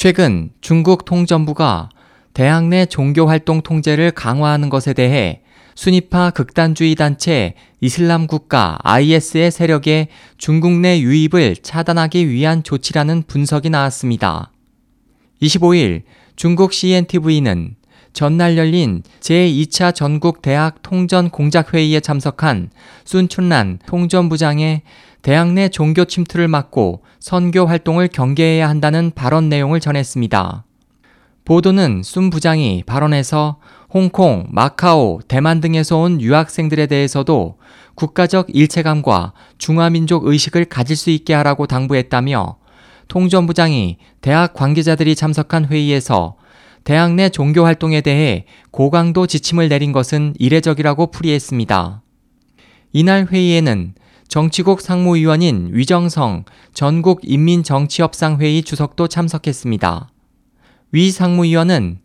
최근 중국 통전부가 대학 내 종교활동 통제를 강화하는 것에 대해 순위파 극단주의 단체 이슬람 국가 IS의 세력의 중국 내 유입을 차단하기 위한 조치라는 분석이 나왔습니다. 25일 중국 CNTV는 전날 열린 제2차 전국 대학 통전 공작회의에 참석한 순춘란 통전부장의 대학 내 종교 침투를 막고 선교 활동을 경계해야 한다는 발언 내용을 전했습니다. 보도는 순 부장이 발언에서 홍콩, 마카오, 대만 등에서 온 유학생들에 대해서도 국가적 일체감과 중화민족 의식을 가질 수 있게 하라고 당부했다며 통전부장이 대학 관계자들이 참석한 회의에서 대학 내 종교 활동에 대해 고강도 지침을 내린 것은 이례적이라고 풀이했습니다. 이날 회의에는 정치국 상무위원인 위정성 전국인민정치협상회의 주석도 참석했습니다. 위 상무위원은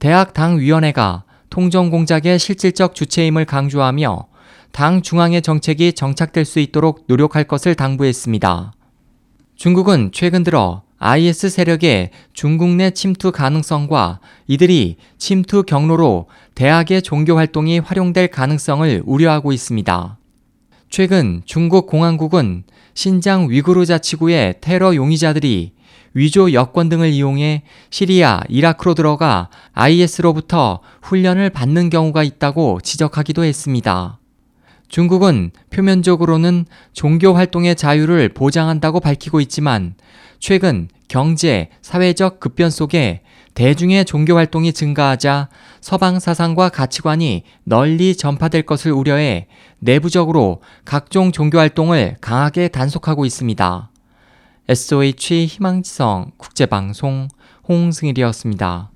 대학 당위원회가 통정공작의 실질적 주체임을 강조하며 당 중앙의 정책이 정착될 수 있도록 노력할 것을 당부했습니다. 중국은 최근 들어 IS 세력의 중국 내 침투 가능성과 이들이 침투 경로로 대학의 종교 활동이 활용될 가능성을 우려하고 있습니다. 최근 중국 공안국은 신장 위구르 자치구의 테러 용의자들이 위조 여권 등을 이용해 시리아, 이라크로 들어가 IS로부터 훈련을 받는 경우가 있다고 지적하기도 했습니다. 중국은 표면적으로는 종교 활동의 자유를 보장한다고 밝히고 있지만 최근 경제, 사회적 급변 속에 대중의 종교 활동이 증가하자 서방 사상과 가치관이 널리 전파될 것을 우려해 내부적으로 각종 종교 활동을 강하게 단속하고 있습니다. SOH 희망지성 국제방송 홍승일이었습니다.